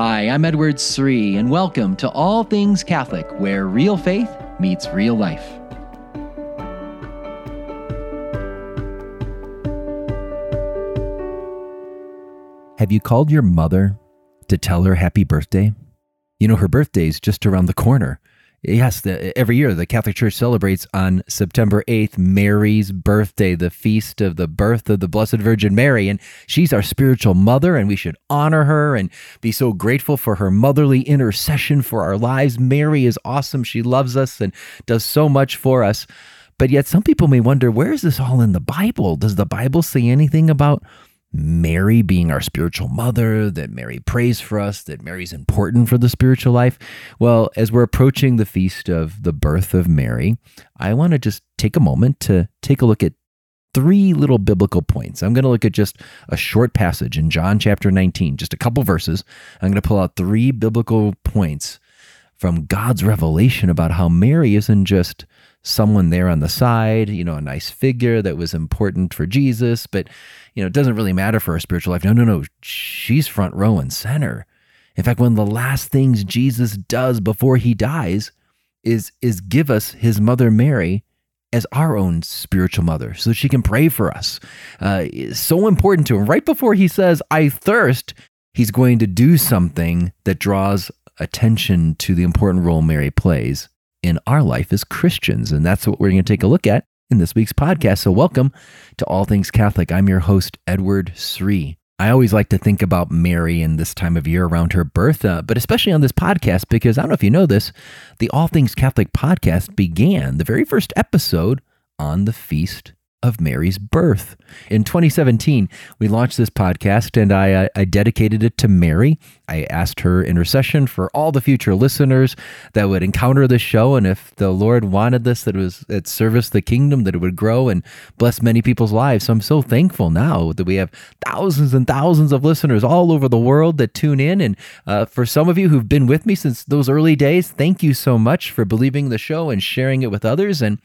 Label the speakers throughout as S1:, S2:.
S1: Hi, I'm Edward Sri, and welcome to All Things Catholic, where real faith meets real life. Have you called your mother to tell her happy birthday? You know, her birthday's just around the corner. Yes, the, every year the Catholic Church celebrates on September 8th Mary's birthday, the feast of the birth of the Blessed Virgin Mary. And she's our spiritual mother, and we should honor her and be so grateful for her motherly intercession for our lives. Mary is awesome. She loves us and does so much for us. But yet, some people may wonder where is this all in the Bible? Does the Bible say anything about Mary being our spiritual mother, that Mary prays for us, that Mary's important for the spiritual life. Well, as we're approaching the feast of the birth of Mary, I want to just take a moment to take a look at three little biblical points. I'm going to look at just a short passage in John chapter 19, just a couple verses. I'm going to pull out three biblical points from God's revelation about how Mary isn't just someone there on the side, you know, a nice figure that was important for Jesus, but, you know, it doesn't really matter for her spiritual life. No, no, no. She's front row and center. In fact, one of the last things Jesus does before he dies is, is give us his mother Mary as our own spiritual mother so she can pray for us. Uh, so important to him. Right before he says, I thirst, he's going to do something that draws attention to the important role Mary plays in our life as Christians. And that's what we're going to take a look at in this week's podcast. So, welcome to All Things Catholic. I'm your host, Edward Sri. I always like to think about Mary in this time of year around her birth, uh, but especially on this podcast, because I don't know if you know this, the All Things Catholic podcast began the very first episode on the feast of Mary's birth. In 2017, we launched this podcast and I, uh, I, dedicated it to Mary. I asked her intercession for all the future listeners that would encounter this show. And if the Lord wanted this, that it was it service the kingdom, that it would grow and bless many people's lives. So I'm so thankful now that we have thousands and thousands of listeners all over the world that tune in. And uh, for some of you who've been with me since those early days, thank you so much for believing the show and sharing it with others. And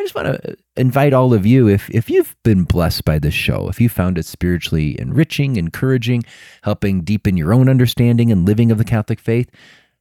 S1: I just want to uh, invite all of you if if you've been blessed by this show, if you found it spiritually enriching, encouraging, helping deepen your own understanding and living of the Catholic faith,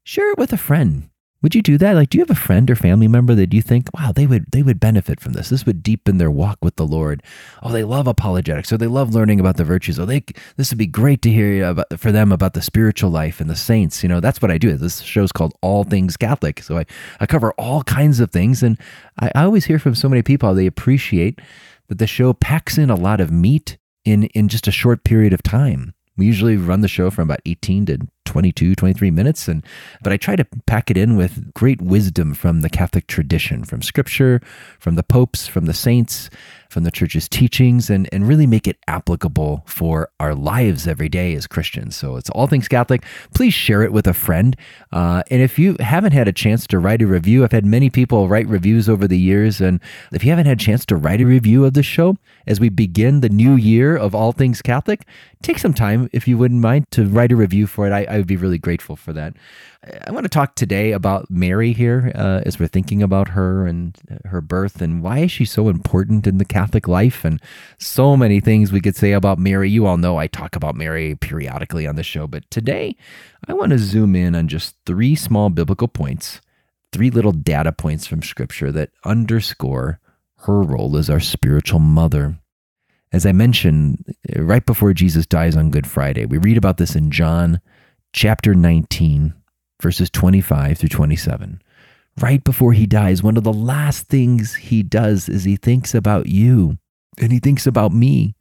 S1: share it with a friend. Would you do that? Like, do you have a friend or family member that you think, wow, they would they would benefit from this? This would deepen their walk with the Lord. Oh, they love apologetics, or they love learning about the virtues. Oh, they this would be great to hear about for them about the spiritual life and the saints. You know, that's what I do. This show's called All Things Catholic, so I I cover all kinds of things, and I, I always hear from so many people how they appreciate that the show packs in a lot of meat in in just a short period of time. We usually run the show from about 18 to 22, 23 minutes. And but I try to pack it in with great wisdom from the Catholic tradition, from scripture, from the popes, from the saints, from the church's teachings and, and really make it applicable for our lives every day as Christians. So it's all things Catholic. Please share it with a friend. Uh, and if you haven't had a chance to write a review, I've had many people write reviews over the years. And if you haven't had a chance to write a review of the show as we begin the new year of all things Catholic, take some time, if you wouldn't mind, to write a review for it. I, I would be really grateful for that. I want to talk today about Mary here uh, as we're thinking about her and her birth and why is she so important in the Catholic life and so many things we could say about Mary. You all know I talk about Mary periodically on the show, but today I want to zoom in on just three small biblical points, three little data points from Scripture that underscore her role as our spiritual mother. As I mentioned, right before Jesus dies on Good Friday, we read about this in John chapter 19 verses 25 through 27. Right before he dies, one of the last things he does is he thinks about you and he thinks about me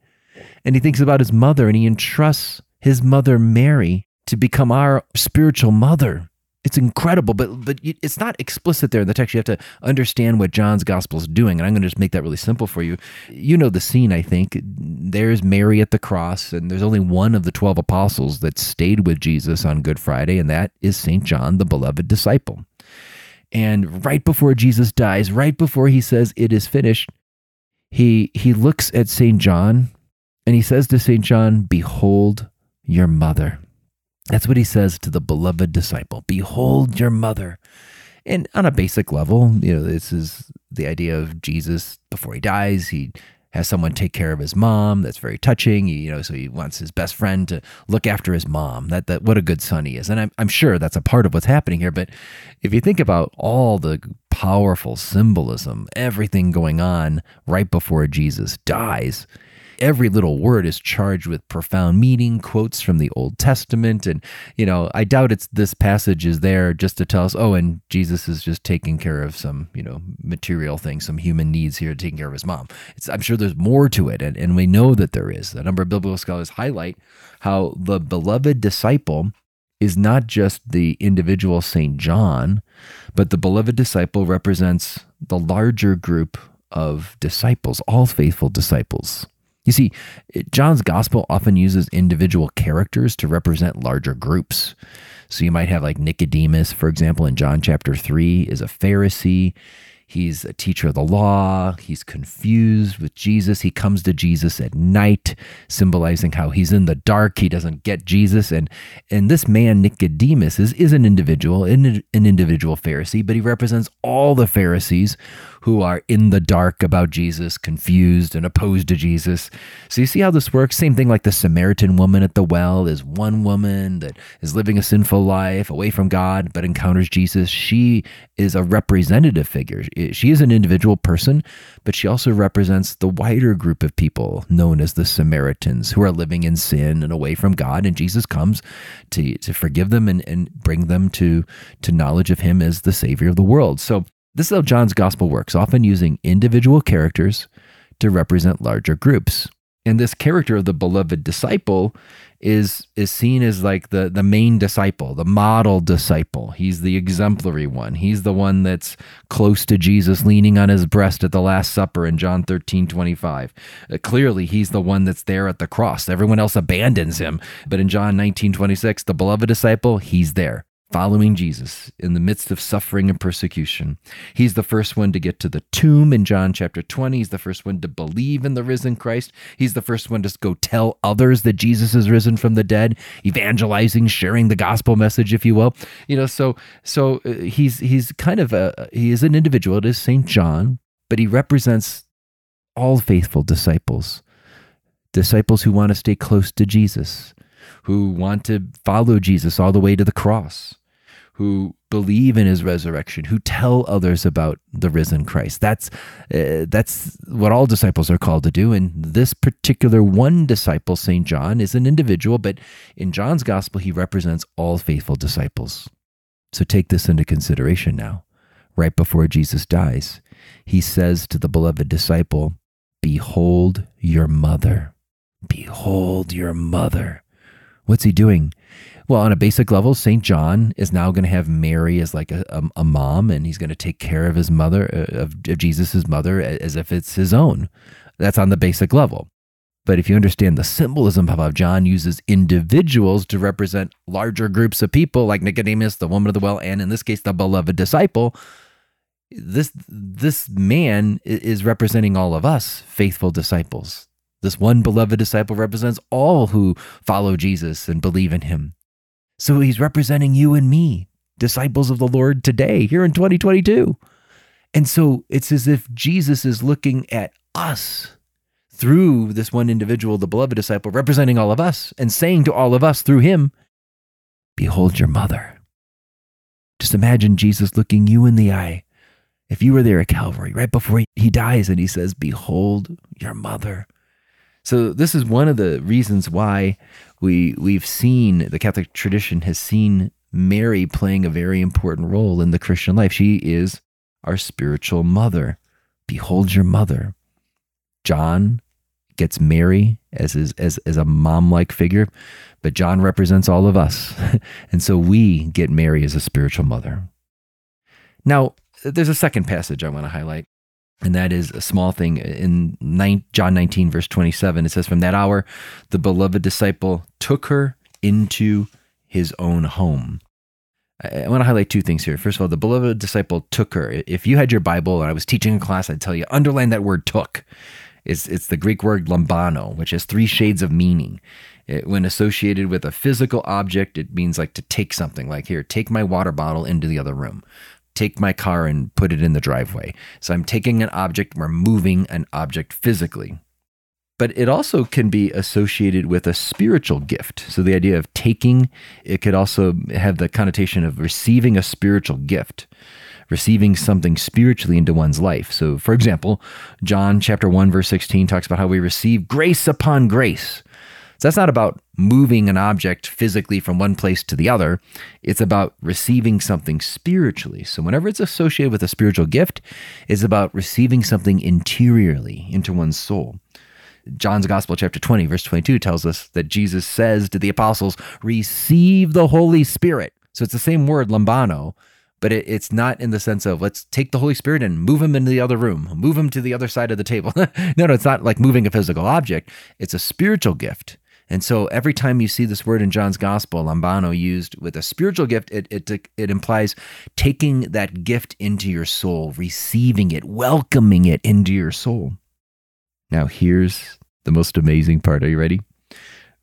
S1: and he thinks about his mother and he entrusts his mother Mary to become our spiritual mother. It's incredible, but but it's not explicit there in the text. You have to understand what John's gospel is doing, and I'm going to just make that really simple for you. You know the scene, I think. There's Mary at the cross, and there's only one of the twelve apostles that stayed with Jesus on Good Friday, and that is Saint John, the beloved disciple. And right before Jesus dies, right before he says it is finished, he he looks at Saint John, and he says to Saint John, "Behold your mother." That's what he says to the beloved disciple Behold your mother. And on a basic level, you know, this is the idea of Jesus before he dies. He has someone take care of his mom. That's very touching. You know, so he wants his best friend to look after his mom. That that what a good son he is, and I'm I'm sure that's a part of what's happening here. But if you think about all the powerful symbolism, everything going on right before Jesus dies, every little word is charged with profound meaning, quotes from the Old Testament. And, you know, I doubt it's this passage is there just to tell us, oh, and Jesus is just taking care of some, you know, material things, some human needs here, taking care of his mom. It's, I'm sure there's more to it. And, and we know that there is. A number of biblical scholars highlight how the beloved disciple is not just the individual St. John, but the beloved disciple represents the larger group of disciples, all faithful disciples. You see, John's gospel often uses individual characters to represent larger groups. So you might have like Nicodemus, for example, in John chapter 3, is a Pharisee. He's a teacher of the law. He's confused with Jesus. He comes to Jesus at night, symbolizing how he's in the dark. He doesn't get Jesus. And, and this man, Nicodemus, is, is an individual, an, an individual Pharisee, but he represents all the Pharisees who are in the dark about Jesus, confused and opposed to Jesus. So you see how this works? Same thing like the Samaritan woman at the well is one woman that is living a sinful life away from God but encounters Jesus. She is a representative figure. She is an individual person, but she also represents the wider group of people known as the Samaritans who are living in sin and away from God. And Jesus comes to, to forgive them and, and bring them to, to knowledge of Him as the Savior of the world. So this is how John's gospel works, often using individual characters to represent larger groups. And this character of the beloved disciple is is seen as like the the main disciple, the model disciple. He's the exemplary one. He's the one that's close to Jesus, leaning on his breast at the Last Supper in John 13, 25. Uh, clearly, he's the one that's there at the cross. Everyone else abandons him. But in John 19, 26, the beloved disciple, he's there following Jesus in the midst of suffering and persecution. He's the first one to get to the tomb in John chapter 20. He's the first one to believe in the risen Christ. He's the first one to go tell others that Jesus is risen from the dead, evangelizing, sharing the gospel message, if you will. You know, so so uh, he's he's kind of a he is an individual. It is Saint John, but he represents all faithful disciples, disciples who want to stay close to Jesus who want to follow Jesus all the way to the cross, who believe in his resurrection, who tell others about the risen Christ. That's uh, that's what all disciples are called to do. And this particular one disciple, St. John, is an individual, but in John's gospel, he represents all faithful disciples. So take this into consideration now. Right before Jesus dies, he says to the beloved disciple, Behold your mother. Behold your mother. What's he doing? Well, on a basic level, St. John is now going to have Mary as like a, a, a mom, and he's going to take care of his mother, uh, of, of Jesus' mother, as if it's his own. That's on the basic level. But if you understand the symbolism of how John uses individuals to represent larger groups of people, like Nicodemus, the woman of the well, and in this case, the beloved disciple, this this man is representing all of us, faithful disciples. This one beloved disciple represents all who follow Jesus and believe in him. So he's representing you and me, disciples of the Lord today, here in 2022. And so it's as if Jesus is looking at us through this one individual, the beloved disciple, representing all of us and saying to all of us through him, Behold your mother. Just imagine Jesus looking you in the eye. If you were there at Calvary, right before he dies, and he says, Behold your mother. So this is one of the reasons why we we've seen the Catholic tradition has seen Mary playing a very important role in the Christian life. She is our spiritual mother. Behold your mother. John gets Mary as his, as as a mom-like figure, but John represents all of us. and so we get Mary as a spiritual mother. Now, there's a second passage I want to highlight and that is a small thing in John 19, verse 27. It says, From that hour, the beloved disciple took her into his own home. I want to highlight two things here. First of all, the beloved disciple took her. If you had your Bible and I was teaching a class, I'd tell you, underline that word took. It's, it's the Greek word lambano, which has three shades of meaning. It, when associated with a physical object, it means like to take something, like here, take my water bottle into the other room take my car and put it in the driveway. So I'm taking an object, we're moving an object physically. But it also can be associated with a spiritual gift. So the idea of taking, it could also have the connotation of receiving a spiritual gift receiving something spiritually into one's life. So, for example, John chapter 1 verse 16 talks about how we receive grace upon grace. So that's not about moving an object physically from one place to the other. It's about receiving something spiritually. So whenever it's associated with a spiritual gift, it's about receiving something interiorly into one's soul. John's Gospel, chapter 20, verse 22, tells us that Jesus says to the apostles, Receive the Holy Spirit. So it's the same word, lambano, but it, it's not in the sense of let's take the Holy Spirit and move him into the other room, move him to the other side of the table. no, no, it's not like moving a physical object, it's a spiritual gift. And so every time you see this word in John's gospel, lambano, used with a spiritual gift, it, it, it implies taking that gift into your soul, receiving it, welcoming it into your soul. Now, here's the most amazing part. Are you ready?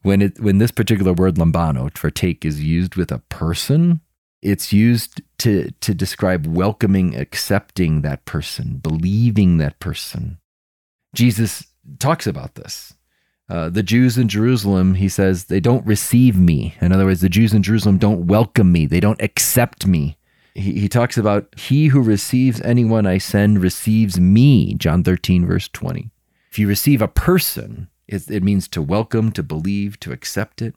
S1: When, it, when this particular word lambano for take is used with a person, it's used to, to describe welcoming, accepting that person, believing that person. Jesus talks about this. Uh, the Jews in Jerusalem, he says, they don't receive me. In other words, the Jews in Jerusalem don't welcome me, they don't accept me. He, he talks about, He who receives anyone I send receives me, John 13, verse 20. If you receive a person, it, it means to welcome, to believe, to accept it.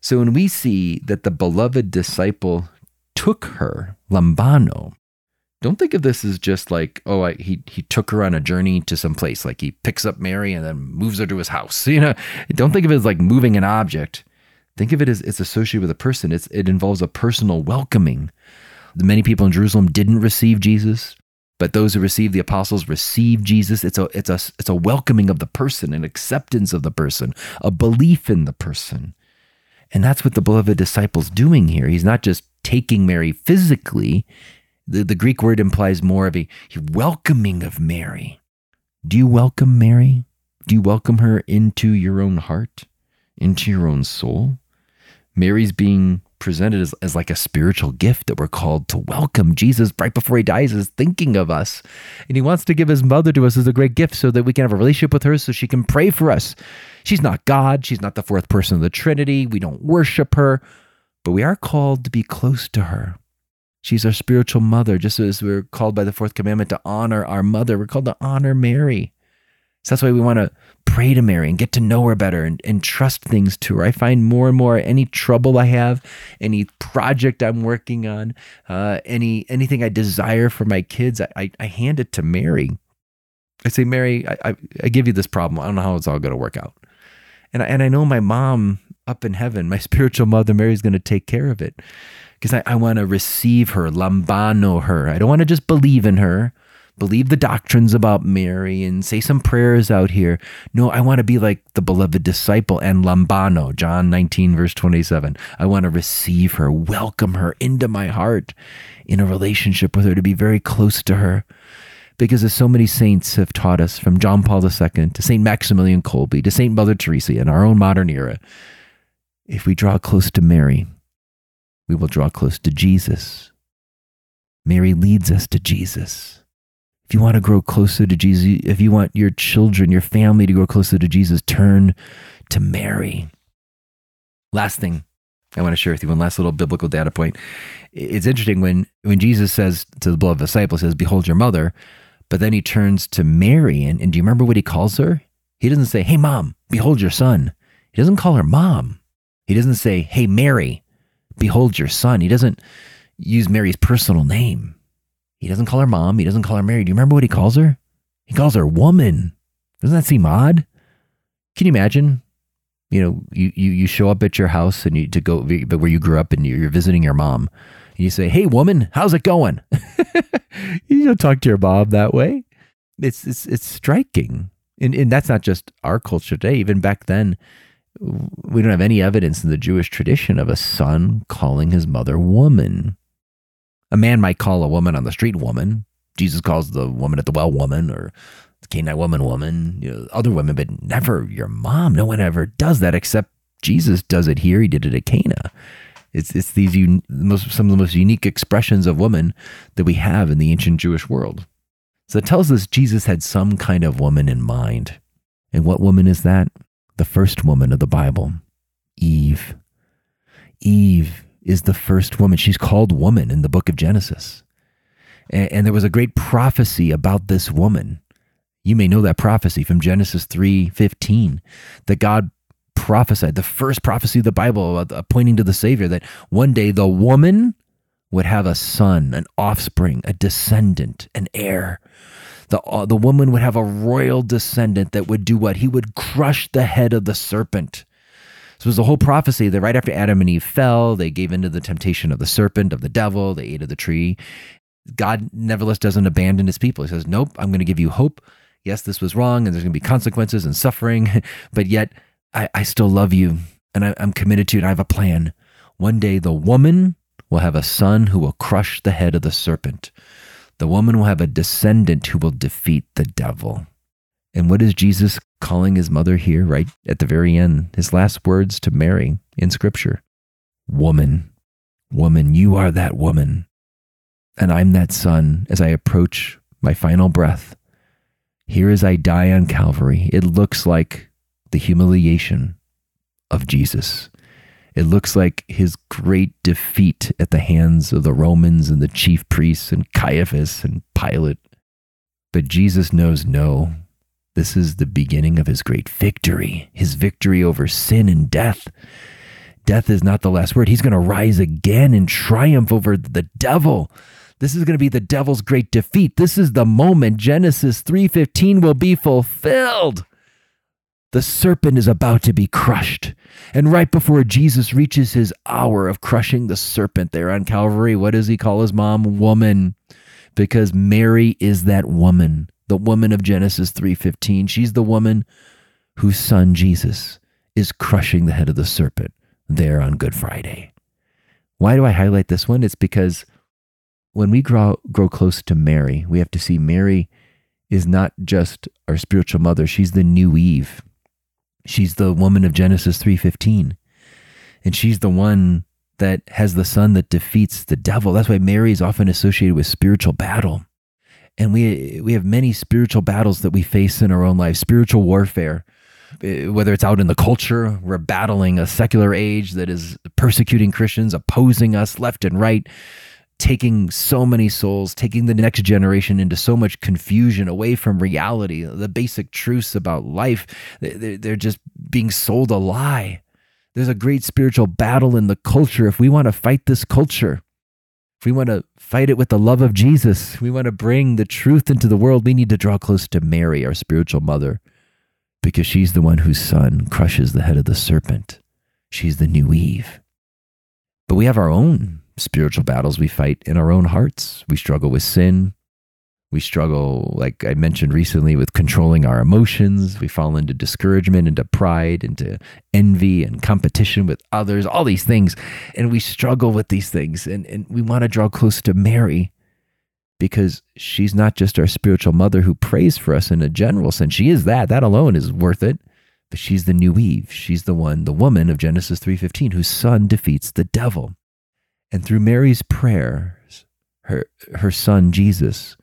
S1: So when we see that the beloved disciple took her, Lambano, don't think of this as just like oh I, he he took her on a journey to some place. Like he picks up mary and then moves her to his house you know? Don't think of it as like moving an object. Think of it as it's associated with a person. It's it involves a personal welcoming. The many people in jerusalem didn't receive jesus but those who received the apostles received jesus. It's a it's a it's a welcoming of the person an acceptance of the person a belief in the person. And that's what the beloved disciples doing here. He's not just taking mary physically the, the Greek word implies more of a welcoming of Mary. Do you welcome Mary? Do you welcome her into your own heart, into your own soul? Mary's being presented as, as like a spiritual gift that we're called to welcome. Jesus, right before he dies, is thinking of us. And he wants to give his mother to us as a great gift so that we can have a relationship with her so she can pray for us. She's not God. She's not the fourth person of the Trinity. We don't worship her, but we are called to be close to her. She's our spiritual mother, just as we're called by the fourth commandment to honor our mother. We're called to honor Mary. So that's why we want to pray to Mary and get to know her better and, and trust things to her. I find more and more any trouble I have, any project I'm working on, uh, any anything I desire for my kids, I, I, I hand it to Mary. I say, Mary, I, I, I give you this problem. I don't know how it's all going to work out. And I, and I know my mom up in heaven, my spiritual mother, Mary's going to take care of it because I, I want to receive her, lambano her. I don't want to just believe in her, believe the doctrines about Mary and say some prayers out here. No, I want to be like the beloved disciple and lambano, John 19, verse 27. I want to receive her, welcome her into my heart in a relationship with her, to be very close to her. Because as so many saints have taught us, from John Paul II to St. Maximilian Kolbe to St. Mother Teresa in our own modern era, if we draw close to Mary, we will draw close to Jesus. Mary leads us to Jesus. If you want to grow closer to Jesus, if you want your children, your family to grow closer to Jesus, turn to Mary. Last thing I want to share with you, one last little biblical data point. It's interesting when, when Jesus says to the beloved disciple, says, Behold your mother, but then he turns to Mary, and, and do you remember what he calls her? He doesn't say, Hey, mom, behold your son. He doesn't call her mom. He doesn't say, Hey, Mary, behold your son. He doesn't use Mary's personal name. He doesn't call her mom. He doesn't call her Mary. Do you remember what he calls her? He calls her woman. Doesn't that seem odd? Can you imagine? You know, you, you, you show up at your house and you to go where you grew up and you're visiting your mom. And you say, Hey woman, how's it going? you don't talk to your mom that way. It's it's it's striking. And and that's not just our culture today. Even back then, we don't have any evidence in the Jewish tradition of a son calling his mother woman. A man might call a woman on the street woman. Jesus calls the woman at the well woman or the Canaanite woman woman, you know, other women, but never your mom. No one ever does that except Jesus does it here. He did it at Cana. It's it's these un- most some of the most unique expressions of woman that we have in the ancient Jewish world. So it tells us Jesus had some kind of woman in mind. And what woman is that? The first woman of the Bible, Eve. Eve is the first woman. She's called woman in the book of Genesis. And, and there was a great prophecy about this woman. You may know that prophecy from Genesis 3:15 that God prophesied, the first prophecy of the Bible pointing to the Savior, that one day the woman would have a son, an offspring, a descendant, an heir. The, uh, the woman would have a royal descendant that would do what? He would crush the head of the serpent. So it was a whole prophecy that right after Adam and Eve fell, they gave into the temptation of the serpent, of the devil, they ate of the tree. God nevertheless doesn't abandon his people. He says, Nope, I'm going to give you hope. Yes, this was wrong and there's going to be consequences and suffering, but yet I, I still love you and I, I'm committed to you, and I have a plan. One day the woman will have a son who will crush the head of the serpent. The woman will have a descendant who will defeat the devil. And what is Jesus calling his mother here, right at the very end? His last words to Mary in Scripture Woman, woman, you are that woman. And I'm that son as I approach my final breath. Here as I die on Calvary, it looks like the humiliation of Jesus. It looks like his great defeat at the hands of the Romans and the chief priests and Caiaphas and Pilate. But Jesus knows no. This is the beginning of his great victory, his victory over sin and death. Death is not the last word. He's going to rise again in triumph over the devil. This is going to be the devil's great defeat. This is the moment Genesis 3:15 will be fulfilled. The serpent is about to be crushed. And right before Jesus reaches his hour of crushing the serpent there on Calvary, what does he call his mom? Woman. Because Mary is that woman, the woman of Genesis 3:15. She's the woman whose son Jesus is crushing the head of the serpent there on Good Friday. Why do I highlight this one? It's because when we grow, grow close to Mary, we have to see Mary is not just our spiritual mother, she's the new Eve. She's the woman of Genesis 3:15. And she's the one that has the son that defeats the devil. That's why Mary is often associated with spiritual battle. And we we have many spiritual battles that we face in our own lives, spiritual warfare. Eh, whether it's out in the culture, we're battling a secular age that is persecuting Christians, opposing us left and right taking so many souls, taking the next generation into so much confusion away from reality, the basic truths about life. They're just being sold a lie. There's a great spiritual battle in the culture. If we want to fight this culture, if we want to fight it with the love of Jesus, we want to bring the truth into the world, we need to draw close to Mary, our spiritual mother, because she's the one whose son crushes the head of the serpent. She's the new Eve. But we have our own spiritual battles we fight in our own hearts. We struggle with sin. We struggle, like I mentioned recently, with controlling our emotions. We fall into discouragement, into pride, into envy and competition with others, all these things. And we struggle with these things. And, and we want to draw close to Mary because she's not just our spiritual mother who prays for us in a general sense. She is that. That alone is worth it. But she's the new Eve. She's the one, the woman of Genesis 3:15 whose son defeats the devil. And through Mary's prayers, her, her son Jesus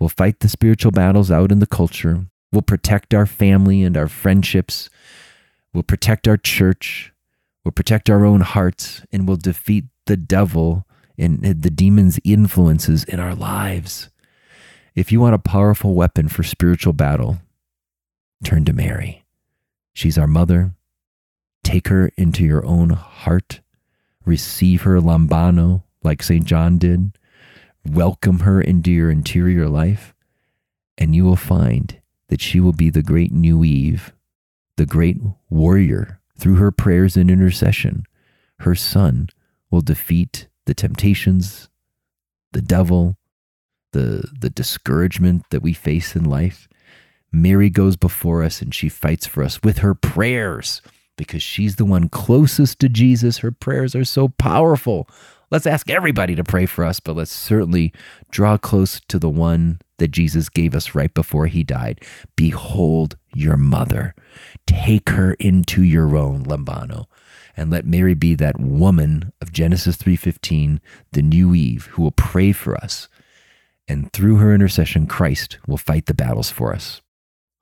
S1: will fight the spiritual battles out in the culture, will protect our family and our friendships, will protect our church, will protect our own hearts, and will defeat the devil and the demon's influences in our lives. If you want a powerful weapon for spiritual battle, turn to Mary. She's our mother. Take her into your own heart receive her lambano like St. John did, welcome her into your interior life, and you will find that she will be the great new Eve, the great warrior. Through her prayers and intercession, her son will defeat the temptations, the devil, the, the discouragement that we face in life. Mary goes before us and she fights for us with her prayers because she's the one closest to Jesus. Her prayers are so powerful. Let's ask everybody to pray for us, but let's certainly draw close to the one that Jesus gave us right before he died. Behold your mother. Take her into your own, Lambano, and let Mary be that woman of Genesis 3:15, the new Eve who will pray for us. And through her intercession Christ will fight the battles for us.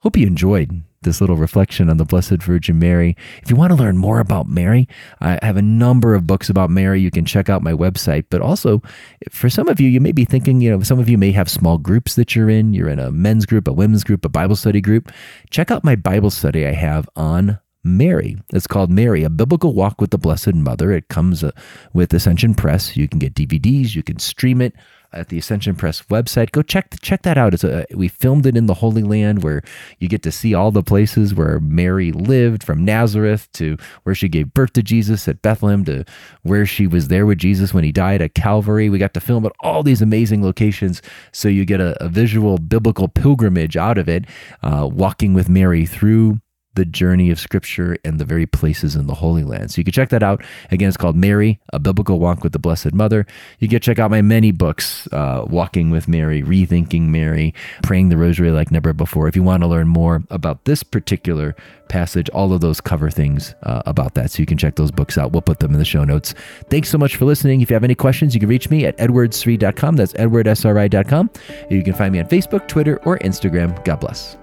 S1: Hope you enjoyed this little reflection on the Blessed Virgin Mary. If you want to learn more about Mary, I have a number of books about Mary. You can check out my website. But also, for some of you, you may be thinking, you know, some of you may have small groups that you're in. You're in a men's group, a women's group, a Bible study group. Check out my Bible study I have on Mary. It's called Mary, a biblical walk with the Blessed Mother. It comes uh, with Ascension Press. You can get DVDs, you can stream it at the Ascension Press website. Go check check that out. It's a, we filmed it in the Holy Land where you get to see all the places where Mary lived from Nazareth to where she gave birth to Jesus at Bethlehem to where she was there with Jesus when he died at Calvary. We got to film at all these amazing locations so you get a, a visual biblical pilgrimage out of it, uh, walking with Mary through the journey of Scripture and the very places in the Holy Land. So you can check that out. Again, it's called Mary, A Biblical Walk with the Blessed Mother. You can check out my many books, uh, Walking with Mary, Rethinking Mary, Praying the Rosary Like Never Before. If you want to learn more about this particular passage, all of those cover things uh, about that. So you can check those books out. We'll put them in the show notes. Thanks so much for listening. If you have any questions, you can reach me at edwardsri.com. That's edwardsri.com. You can find me on Facebook, Twitter, or Instagram. God bless.